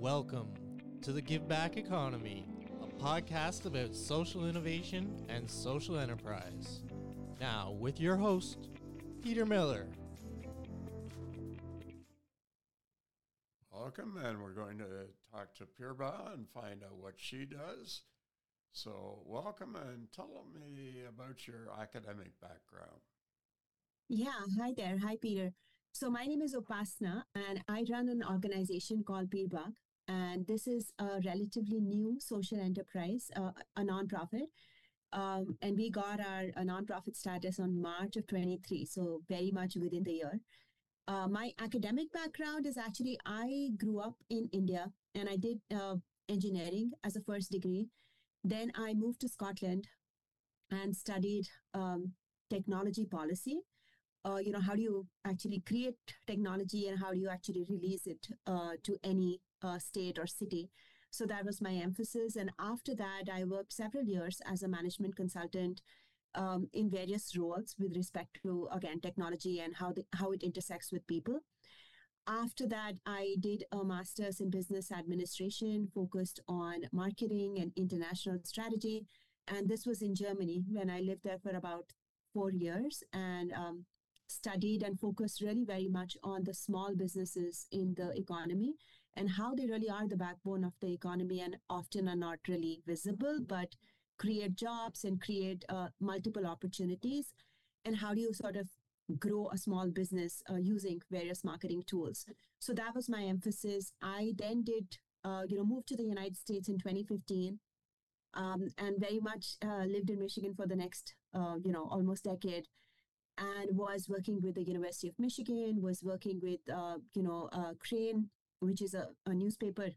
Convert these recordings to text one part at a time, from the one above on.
Welcome to the Give Back Economy, a podcast about social innovation and social enterprise. Now, with your host, Peter Miller. Welcome, and we're going to talk to Peerbagh and find out what she does. So, welcome and tell me about your academic background. Yeah, hi there. Hi, Peter. So, my name is Upasna, and I run an organization called Peerbagh. And this is a relatively new social enterprise, uh, a nonprofit. Um, and we got our nonprofit status on March of 23, so very much within the year. Uh, my academic background is actually I grew up in India and I did uh, engineering as a first degree. Then I moved to Scotland and studied um, technology policy. Uh, you know, how do you actually create technology and how do you actually release it uh, to any uh, state or city? So that was my emphasis. And after that, I worked several years as a management consultant um, in various roles with respect to, again, technology and how, the, how it intersects with people. After that, I did a master's in business administration focused on marketing and international strategy. And this was in Germany when I lived there for about four years and um, studied and focused really very much on the small businesses in the economy and how they really are the backbone of the economy and often are not really visible, but create jobs and create uh, multiple opportunities. And how do you sort of grow a small business uh, using various marketing tools? So that was my emphasis. I then did, uh, you know, move to the United States in 2015. Um, and very much uh, lived in Michigan for the next, uh, you know, almost decade and was working with the University of Michigan, was working with, uh, you know, uh, Crain, which is a, a, newspaper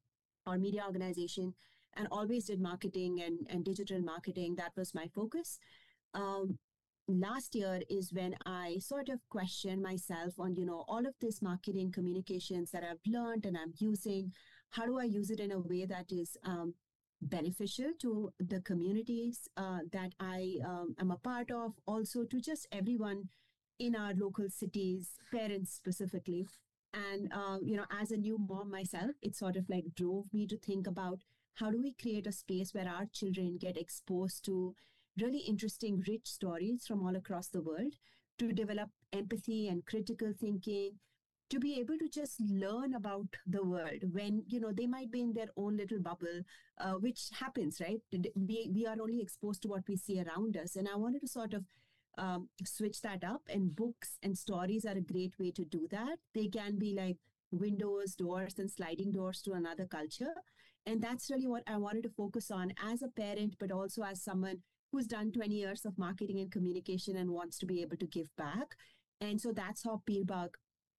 or media organization, and always did marketing and, and digital marketing. That was my focus. Um, last year is when I sort of questioned myself on, you know, all of this marketing communications that I've learned and I'm using. How do I use it in a way that is um, beneficial to the communities uh, that I um, am a part of, also to just everyone in our local cities, parents specifically. And, uh, you know, as a new mom myself, it sort of like drove me to think about how do we create a space where our children get exposed to really interesting, rich stories from all across the world to develop empathy and critical thinking to be able to just learn about the world when you know they might be in their own little bubble uh, which happens right? We, we are only exposed to what we see around us. And i wanted to sort of um, switch that up. And books and stories are a great way to do that. They can be like windows doors and sliding doors to another culture. And that's really what i wanted to focus on as a parent but also as someone who's done 20 years of marketing and communication and wants to be able to give back. And so that's how Peerbagh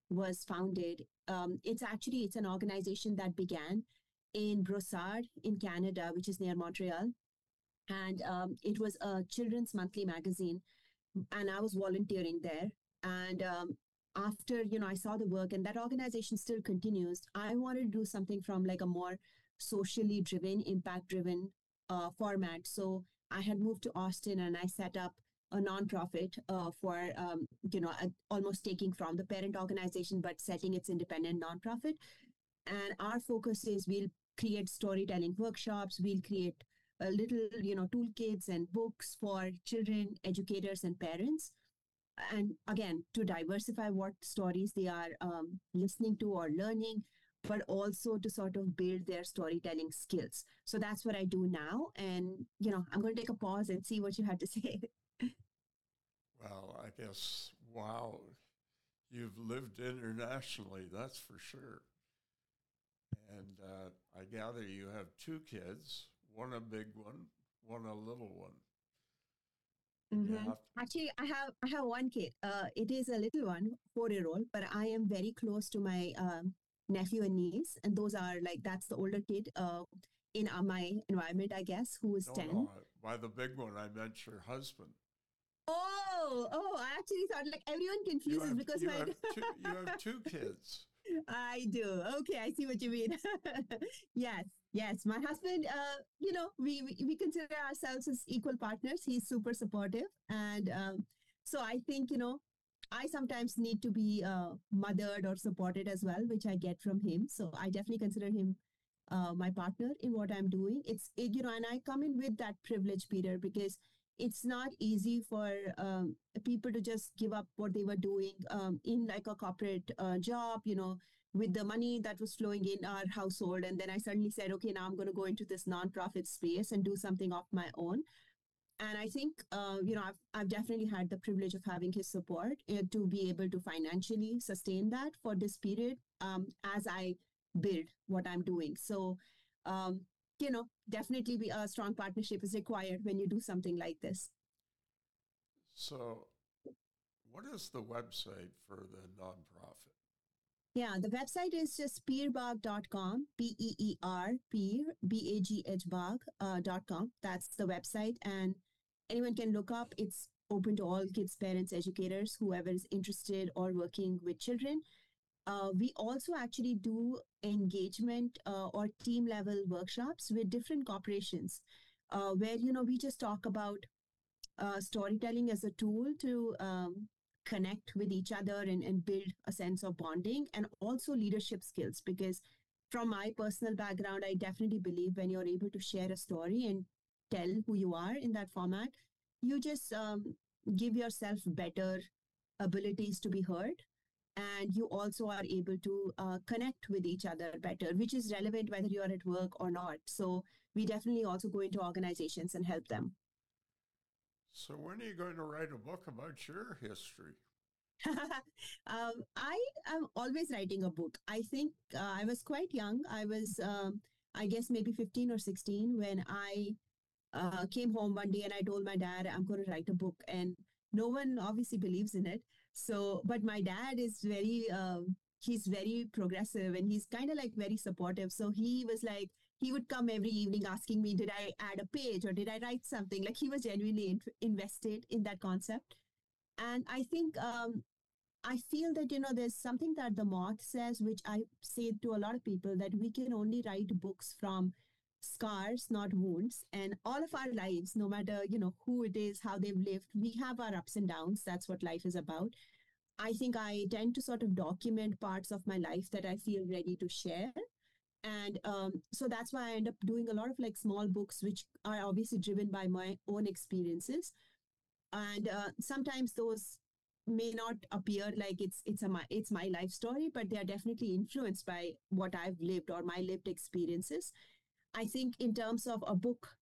was founded. Um, it's actually it's an organization that began in Brossard in Canada, which is near Montreal, and um, it was a children's monthly magazine, and I was volunteering there. And um, after you know I saw the work, and that organization still continues. I wanted to do something from like a more socially driven, impact driven uh, format. So I had moved to Austin, and I set up a nonprofit uh, for um, you know almost taking from the parent organization but setting its independent nonprofit and our focus is we'll create storytelling workshops we'll create a little you know toolkits and books for children educators and parents. And again to diversify what stories they are um, listening to or learning but also to sort of build their storytelling skills. So that's what i do now. And you know i'm going to take a pause and see what you had to say. Well, I guess, wow, you've lived internationally, that's for sure. And uh, I gather you have two kids, one a big one, one a little one. Mm-hmm. Actually, I have I have one kid. Uh, it is a little one, four year old, but I am very close to my um, nephew and niece, and those are like that's the older kid uh, in uh, my environment, I guess, who is no, ten. No, by the big one, I meant your husband. Oh, oh, I actually thought like everyone confuses have, because you my have two, you have two kids. I do. Okay, I see what you mean. yes, yes. My husband, uh, you know, we, we, consider ourselves as equal partners. He's super supportive, and um, so I think you know, I sometimes need to be uh, mothered or supported as well, which I get from him. So I definitely consider him uh, my partner in what I'm doing. It's it, you know, and I come in with that privilege, Peter, because it's not easy for um, people to just give up what they were doing um, in like a corporate uh, job, you know, with the money that was flowing in our household. And then I suddenly said, okay, now I'm going to go into this nonprofit space and do something of my own. And I think, uh, you know, I've, I've definitely had the privilege of having his support uh, to be able to financially sustain that for this period um, as I build what I'm doing. So, um, you know, definitely be a strong partnership is required when you do something like this. So, what is the website for the nonprofit? Yeah, the website is just peerbagh.com, P E E R, peer, B A G H bagh.com. Uh, That's the website. And anyone can look up. It's open to all kids, parents, educators, whoever is interested or working with children. Uh, we also actually do engagement uh, or team level workshops with different corporations uh, where you know we just talk about uh, storytelling as a tool to um, connect with each other and, and build a sense of bonding and also leadership skills because from my personal background i definitely believe when you're able to share a story and tell who you are in that format you just um, give yourself better abilities to be heard. And you also are able to uh, connect with each other better which is relevant whether you're at work or not. So we definitely also go into organizations and help them so when are you going to write a book about your history? Um, i am always writing a book. I think uh, i was quite young. I was um, i guess maybe 15 or 16 when i uh, came home one day and i told my dad i'm going to write a book and no one obviously believes in it. So, but my dad is very, um, he's very progressive and he's kind of like very supportive. So he was like, he would come every evening asking me, did I add a page or did I write something? Like he was genuinely in- invested in that concept. And I think, um, I feel that, you know, there's something that the moth says, which I say to a lot of people that we can only write books from scars, not wounds. And all of our lives, no matter, you know, who it is, how they've lived, we have our ups and downs. That's what life is about. I think I tend to sort of document parts of my life that I feel ready to share. And um, so that's why I end up doing a lot of like small books, which are obviously driven by my own experiences. And uh, sometimes those may not appear like it's it's a my it's my life story, but they are definitely influenced by what I've lived or my lived experiences. I think in terms of a book,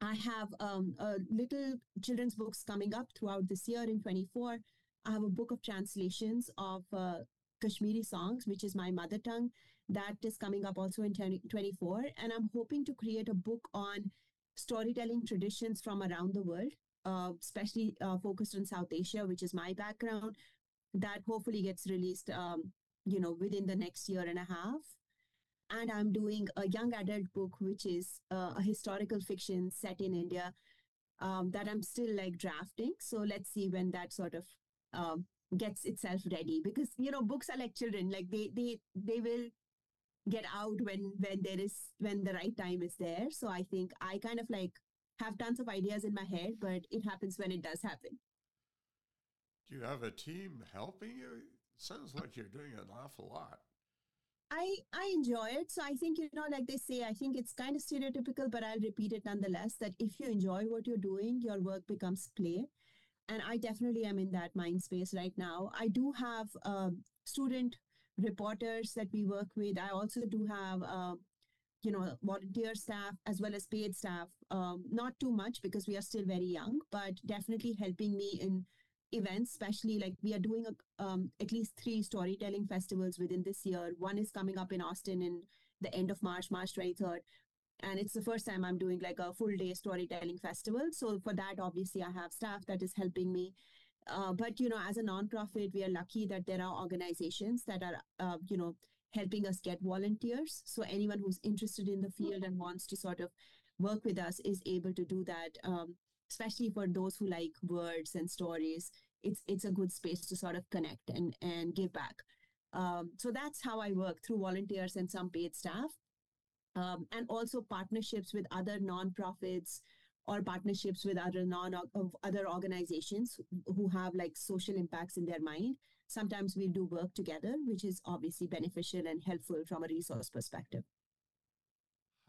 I have um, a little children's books coming up throughout this year in 24. I have a book of translations of uh, Kashmiri songs, which is my mother tongue. That is coming up also in 2024. And I'm hoping to create a book on storytelling traditions from around the world, uh, especially uh, focused on South Asia, which is my background. That hopefully gets released, um, you know, within the next year and a half and I'm doing a young adult book, which is uh, a historical fiction set in India um, that I'm still like drafting. So let's see when that sort of um, gets itself ready because you know books are like children, like they they they will get out when when there is when the right time is there. So I think I kind of like have tons of ideas in my head, but it happens when it does happen. Do you have a team helping you? sounds like you're doing an awful lot. I I enjoy it. So I think you know, like they say, I think it's kind of stereotypical, but I'll repeat it nonetheless. That if you enjoy what you're doing, your work becomes play, and I definitely am in that mind space right now. I do have uh, student reporters that we work with. I also do have. Uh, you know, volunteer staff as well as paid staff. Um, not too much because we are still very young, but definitely helping me in events, especially like we are doing a, um, at least three storytelling festivals within this year. One is coming up in Austin in the end of March, March 23rd. And it's the first time I'm doing like a full day storytelling festival. So for that, obviously, I have staff that is helping me. Uh, but you know, as a nonprofit, we are lucky that there are organizations that are, uh, you know, helping us get volunteers. So anyone who's interested in the field and wants to sort of work with us is able to do that. Um, especially for those who like words and stories it's it's a good space to sort of connect and and give back um, so that's how i work through volunteers and some paid staff um, and also partnerships with other nonprofits or partnerships with other non of other organizations who have like social impacts in their mind. Sometimes we do work together which is obviously beneficial and helpful from a resource perspective.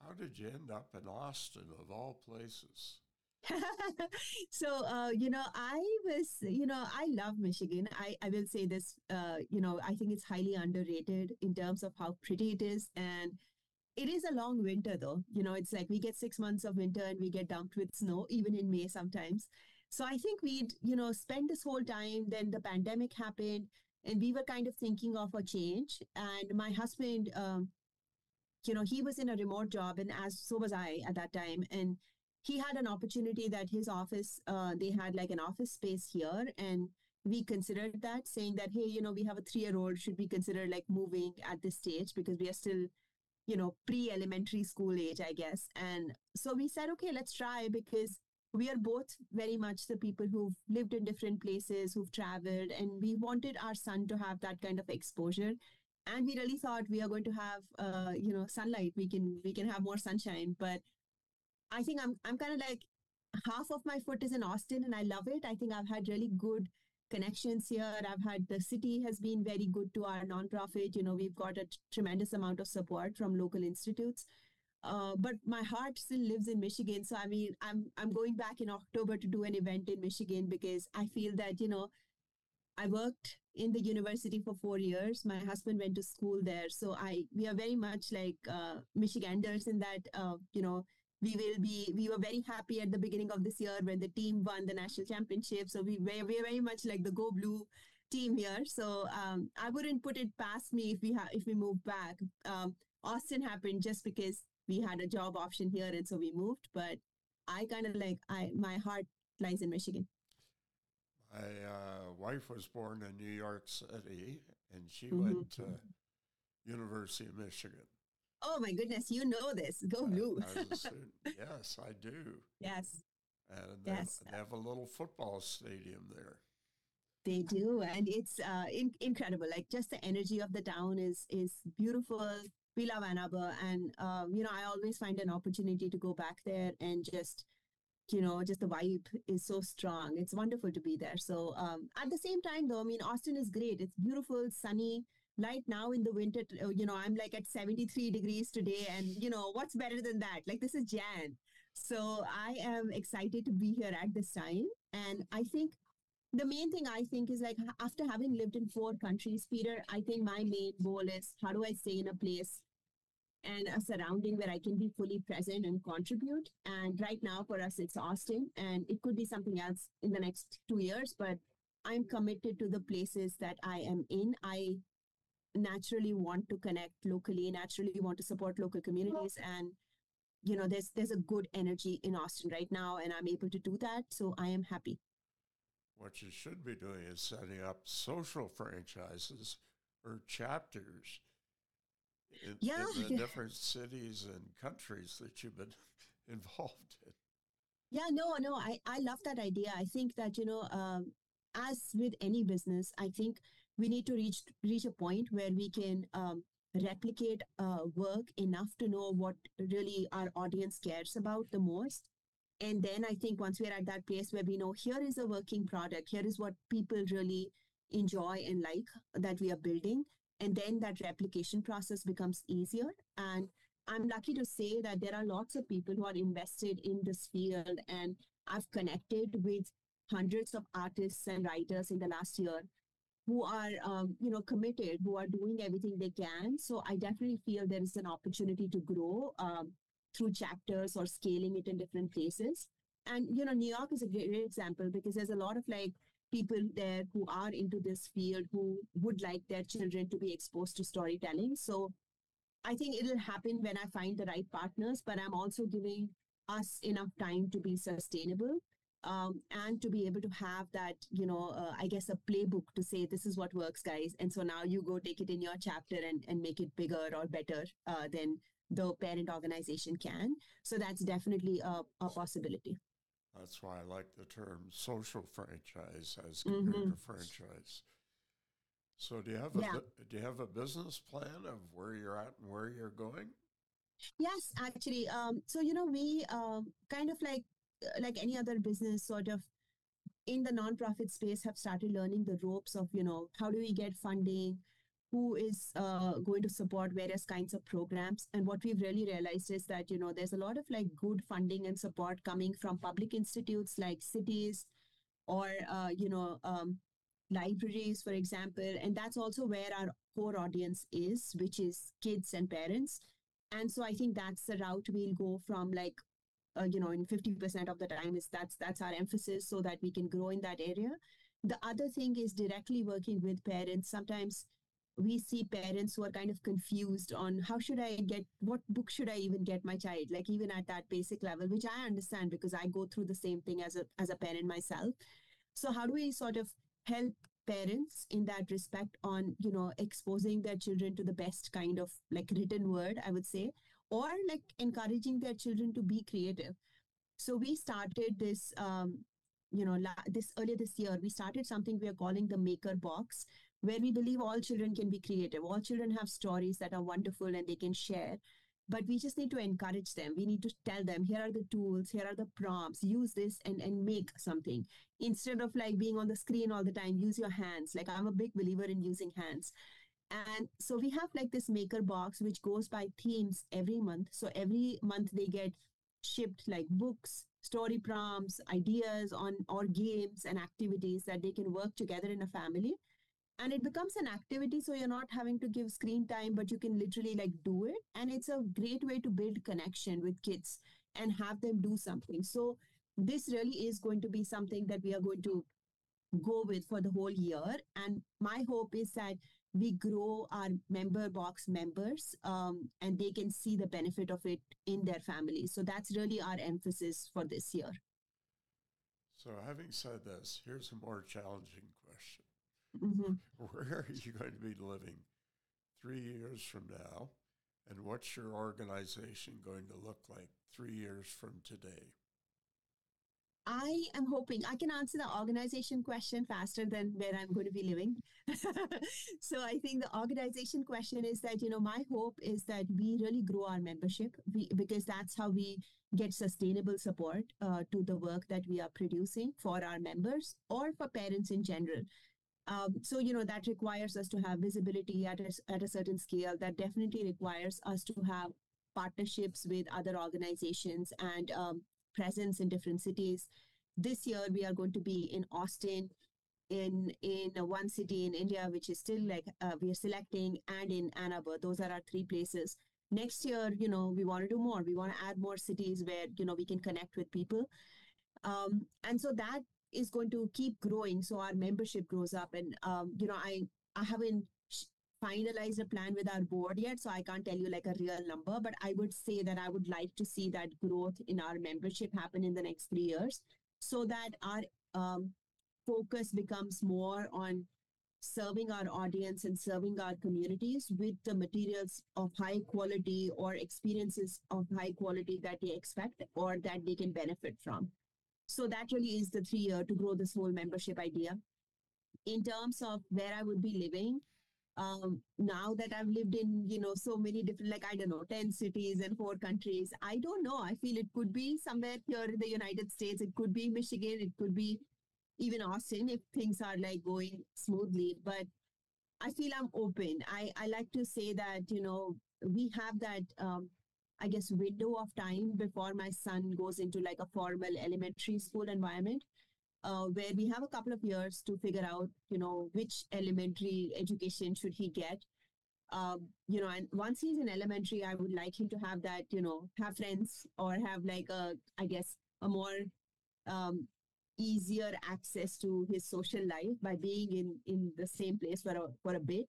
How did you end up in Austin, of all places? so uh, you know i was you know i love michigan. I i will say this uh, you know i think it's highly underrated in terms of how pretty it is and it is a long winter though. You know it's like we get six months of winter and we get dumped with snow even in may sometimes. So i think we'd you know spend this whole time then the pandemic happened and we were kind of thinking of a change. And my husband um, you know he was in a remote job and as so was i at that time. And he had an opportunity that his office uh, they had like an office space here and we considered that saying that hey you know we have a three year old should we consider like moving at this stage? Because we are still you know pre elementary school age i guess. And so we said okay let's try because we are both very much the people who've lived in different places who've traveled and we wanted our son to have that kind of exposure. And we really thought we are going to have uh, you know sunlight. We can we can have more sunshine. But I think I'm I'm kind of like half of my foot is in Austin and I love it. I think I've had really good connections here. I've had the city has been very good to our nonprofit. You know, we've got a t- tremendous amount of support from local institutes. Uh, but my heart still lives in Michigan. So I mean, I'm I'm going back in October to do an event in Michigan because I feel that you know, I worked in the university for four years. My husband went to school there, so I we are very much like uh, Michiganders in that uh, you know we will be we were very happy at the beginning of this year when the team won the national championship. So we were, we very much like the go blue team here. So um, i wouldn't put it past me if we have if we move back. Um, austin happened just because we had a job option here and so we moved but i kind of like i my heart lies in michigan. My uh, wife was born in new york city and she mm-hmm. went to university of michigan Oh my goodness, you know this. Go blue. yes, I do. Yes. And they, yes. Have, they have a little football stadium there. They do, and it's uh, in, incredible. Like just the energy of the town is is beautiful. We love Ann Arbor, and um, you know, I always find an opportunity to go back there and just, you know, just the vibe is so strong. It's wonderful to be there. So um, at the same time, though, I mean, Austin is great. It's beautiful, sunny right now in the winter uh, you know i'm like at 73 degrees today and you know what's better than that? Like this is jan. So i am excited to be here at this time. And i think the main thing i think is like after having lived in four countries peter i think my main goal is how do i stay in a place and a surrounding where i can be fully present and contribute? And right now for us it's austin and it could be something else in the next two years but i'm committed to the places that i am in. I naturally want to connect locally, naturally want to support local communities. And, you know, there's there's a good energy in Austin right now, and I'm able to do that. So I am happy. What you should be doing is setting up social franchises or chapters in, yeah. in the different cities and countries that you've been involved in. Yeah, no, no, I, I love that idea. I think that, you know, um, as with any business, I think we need to reach reach a point where we can um, replicate uh, work enough to know what really our audience cares about the most. And then i think once we're at that place where we know here is a working product here is what people really enjoy and like that we are building and then that replication process becomes easier. And i'm lucky to say that there are lots of people who are invested in this field and i've connected with hundreds of artists and writers in the last year who are um, you know committed who are doing everything they can. So i definitely feel there is an opportunity to grow um, through chapters or scaling it in different places. And you know new york is a great, great example because there's a lot of like people there who are into this field who would like their children to be exposed to storytelling. So i think it'll happen when i find the right partners but i'm also giving us enough time to be sustainable um, and to be able to have that, you know, uh, I guess a playbook to say this is what works, guys. And so now you go take it in your chapter and, and make it bigger or better uh, than the parent organization can. So that's definitely a, a possibility. That's why I like the term social franchise as compared mm-hmm. to franchise. So do you have a yeah. do you have a business plan of where you're at and where you're going? Yes, actually. Um, so you know, we um, kind of like like any other business sort of in the nonprofit space have started learning the ropes of you know how do we get funding who is uh, going to support various kinds of programs. And what we've really realized is that, you know, there's a lot of like good funding and support coming from public institutes like cities or, uh, you know, um, libraries, for example. And that's also where our core audience is, which is kids and parents. And so I think that's the route we'll go from like, uh, you know, in 50% of the time is that's that's our emphasis so that we can grow in that area. The other thing is directly working with parents. Sometimes we see parents who are kind of confused on how should I get what book should I even get my child like even at that basic level which I understand because I go through the same thing as a as a parent myself so how do we sort of help parents in that respect on you know exposing their children to the best kind of like written word I would say or like encouraging their children to be creative so we started this um, you know la- this earlier this year we started something we are calling the maker box where we believe all children can be creative. All children have stories that are wonderful and they can share. But we just need to encourage them. We need to tell them, here are the tools, here are the prompts, use this and, and make something. Instead of like being on the screen all the time, use your hands. Like I'm a big believer in using hands. And so we have like this maker box, which goes by themes every month. So every month they get shipped like books, story prompts, ideas on or games and activities that they can work together in a family. And it becomes an activity so you're not having to give screen time but you can literally like do it. And it's a great way to build connection with kids and have them do something. So this really is going to be something that we are going to go with for the whole year. And my hope is that we grow our member box members um, and they can see the benefit of it in their families so that's really our emphasis for this year so having said this here's a more challenging question Mhm. Where are you going to be living three years from now? And what's your organization going to look like three years from today? I am hoping I can answer the organization question faster than where I'm going to be living. so I think the organization question is that, you know, my hope is that we really grow our membership we, because that's how we get sustainable support uh, to the work that we are producing for our members or for parents in general. Um, so, you know, that requires us to have visibility at a, at a certain scale. That definitely requires us to have partnerships with other organizations and um, presence in different cities. This year, we are going to be in Austin, in in one city in India, which is still like uh, we are selecting, and in Ann Arbor. Those are our three places. Next year, you know, we want to do more. We want to add more cities where you know we can connect with people. Um, and so that is going to keep growing so our membership grows up and um, you know i i haven't finalized a plan with our board yet so i can't tell you like a real number but i would say that i would like to see that growth in our membership happen in the next three years so that our um, focus becomes more on serving our audience and serving our communities with the materials of high quality or experiences of high quality that they expect or that they can benefit from so that really is the three year to grow this whole membership idea. In terms of where I would be living, um, now that I've lived in, you know, so many different, like, I don't know, 10 cities and four countries, I don't know. I feel it could be somewhere here in the United States. It could be Michigan. It could be even Austin if things are like going smoothly. But I feel I'm open. I, I like to say that, you know, we have that um, I guess, window of time before my son goes into like a formal elementary school environment, uh, where we have a couple of years to figure out, you know, which elementary education should he get. Um, you know, and once he's in elementary, I would like him to have that, you know, have friends or have like a, I guess, a more um, easier access to his social life by being in in the same place for a for a bit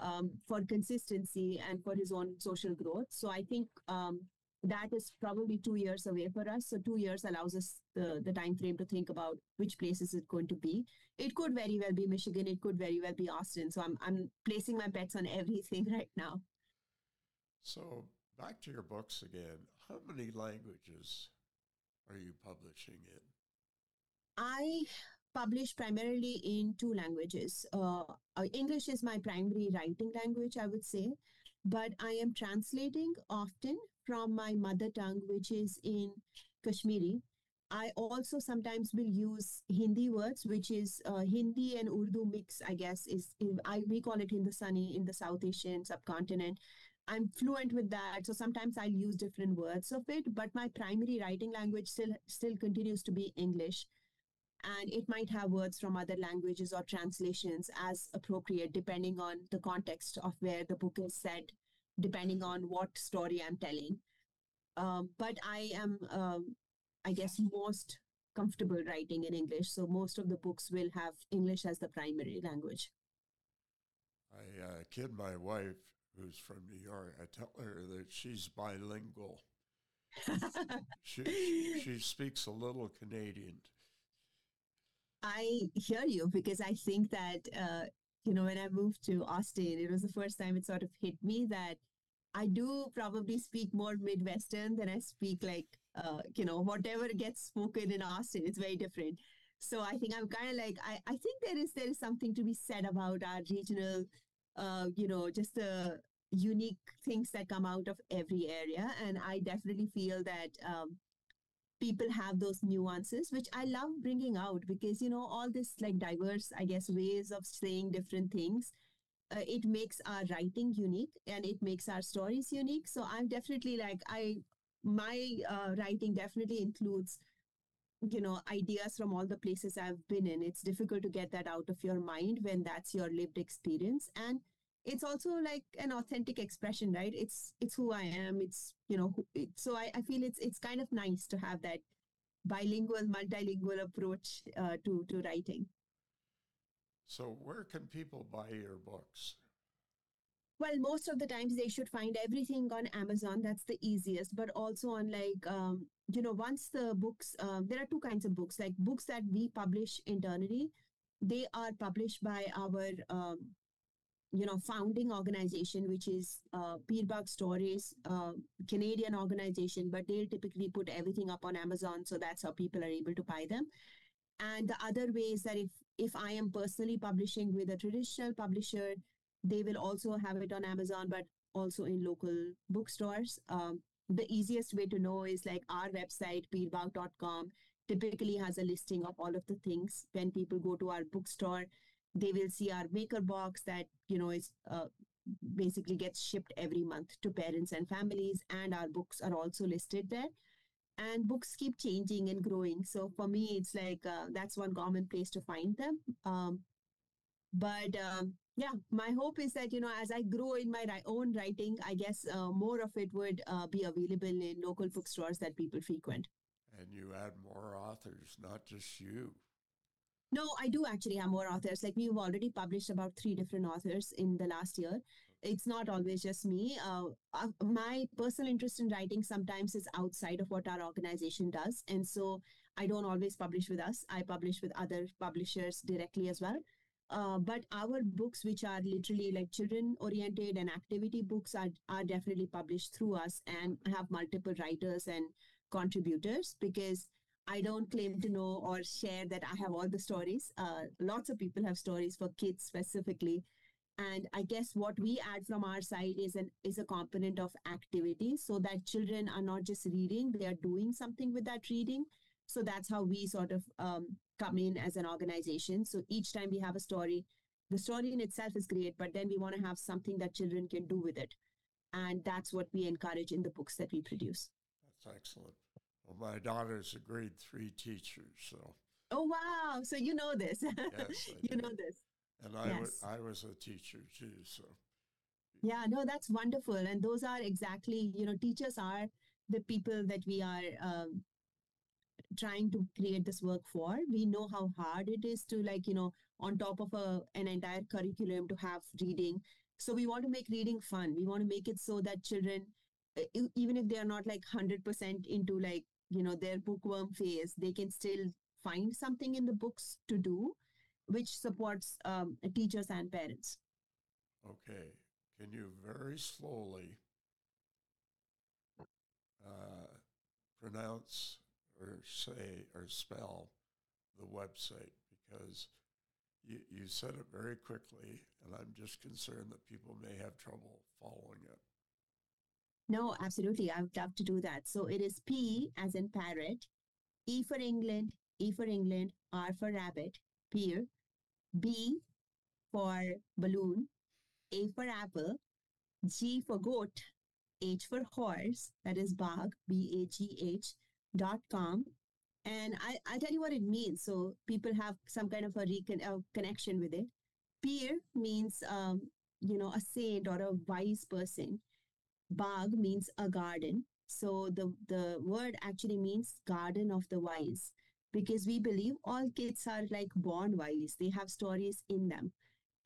um, for consistency and for his own social growth. So I think um, that is probably two years away for us. So two years allows us the, the time frame to think about which place is it going to be. It could very well be Michigan. It could very well be Austin. So I'm I'm placing my bets on everything right now. So back to your books again. How many languages are you publishing in? I publish primarily in two languages. Uh, uh, English is my primary writing language, I would say, but I am translating often from my mother tongue, which is in Kashmiri. I also sometimes will use Hindi words, which is uh, Hindi and Urdu mix, I guess, is I we call it Hindustani in the South Asian subcontinent. I'm fluent with that, so sometimes I'll use different words of it. But my primary writing language still still continues to be English, and it might have words from other languages or translations as appropriate, depending on the context of where the book is set, depending on what story I'm telling. Um, but I am um, I guess, most comfortable writing in English. So most of the books will have English as the primary language. I uh, kid my wife, who's from New York. I tell her that she's bilingual. she, she speaks a little Canadian. I hear you because I think that, uh, you know, when I moved to Austin, it was the first time it sort of hit me that I do probably speak more Midwestern than I speak like uh, you know, whatever gets spoken in Austin, it's very different. So I think I'm kind of like I, I think there is there is something to be said about our regional, uh, you know, just the unique things that come out of every area, and I definitely feel that um, people have those nuances, which I love bringing out because you know all this like diverse, I guess, ways of saying different things. Uh, it makes our writing unique and it makes our stories unique. So I'm definitely like I my uh, writing definitely includes you know ideas from all the places i've been in it's difficult to get that out of your mind when that's your lived experience and it's also like an authentic expression right? It's it's who i am. It's you know it, so I, I feel it's it's kind of nice to have that bilingual multilingual approach uh, to to writing. So where can people buy your books? Well most of the times they should find everything on amazon. That's the easiest. But also on like um, you know once the books um, there are two kinds of books. Like books that we publish internally they are published by our um, you know founding organization which is uh, Peerbagh Stories uh, Canadian organization but they'll typically put everything up on Amazon so that's how people are able to buy them and the other way is that if if I am personally publishing with a traditional publisher they will also have it on Amazon, but also in local bookstores. Um, the easiest way to know is like our website, peerbagh.com, typically has a listing of all of the things. When people go to our bookstore, they will see our maker box that, you know, is uh, basically gets shipped every month to parents and families. And our books are also listed there. And books keep changing and growing. So for me, it's like uh, that's one common place to find them. Um, but um, yeah my hope is that you know as i grow in my own writing i guess uh, more of it would uh, be available in local bookstores that people frequent and you add more authors not just you no i do actually have more authors. Like we've already published about three different authors in the last year. It's not always just me. Uh, uh my personal interest in writing sometimes is outside of what our organization does. And so i don't always publish with us. I publish with other publishers directly as well. Uh, but our books, which are literally like children oriented and activity books, are, are definitely published through us and have multiple writers and contributors because I don't claim to know or share that I have all the stories. Uh, lots of people have stories for kids specifically. And I guess what we add from our side is an is a component of activity so that children are not just reading, they are doing something with that reading. So that's how we sort of um, come in as an organization. So each time we have a story, the story in itself is great, but then we want to have something that children can do with it. And that's what we encourage in the books that we produce. That's excellent. Well, my daughter's a grade three teacher, so. Oh wow! So you know this. Yes, you know this. And I, yes. I was a teacher too, so. Yeah, no, that's wonderful, and those are exactly you know teachers are the people that we are um, trying to create this work for we know how hard it is to like you know on top of a, an entire curriculum to have reading so we want to make reading fun we want to make it so that children even if they are not like 100% into like you know their bookworm phase they can still find something in the books to do which supports um, teachers and parents okay can you very slowly uh, pronounce or say or spell the website because you, you said it very quickly, and I'm just concerned that people may have trouble following it. No, absolutely. I would love to do that. So it is P as in parrot, E for England, E for England, R for rabbit, peer, B for balloon, A for apple, G for goat, H for horse, that is bag, B A G H dot com. And I, I'll tell you what it means. So people have some kind of a recon- uh, connection with it. Peer means, um, you know, a saint or a wise person. Bagh means a garden. So the, the word actually means garden of the wise because we believe all kids are like born wise. They have stories in them.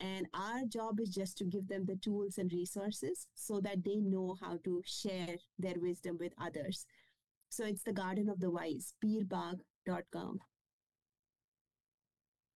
And our job is just to give them the tools and resources so that they know how to share their wisdom with others. So it's the Garden of the Wise, peerbagh.com.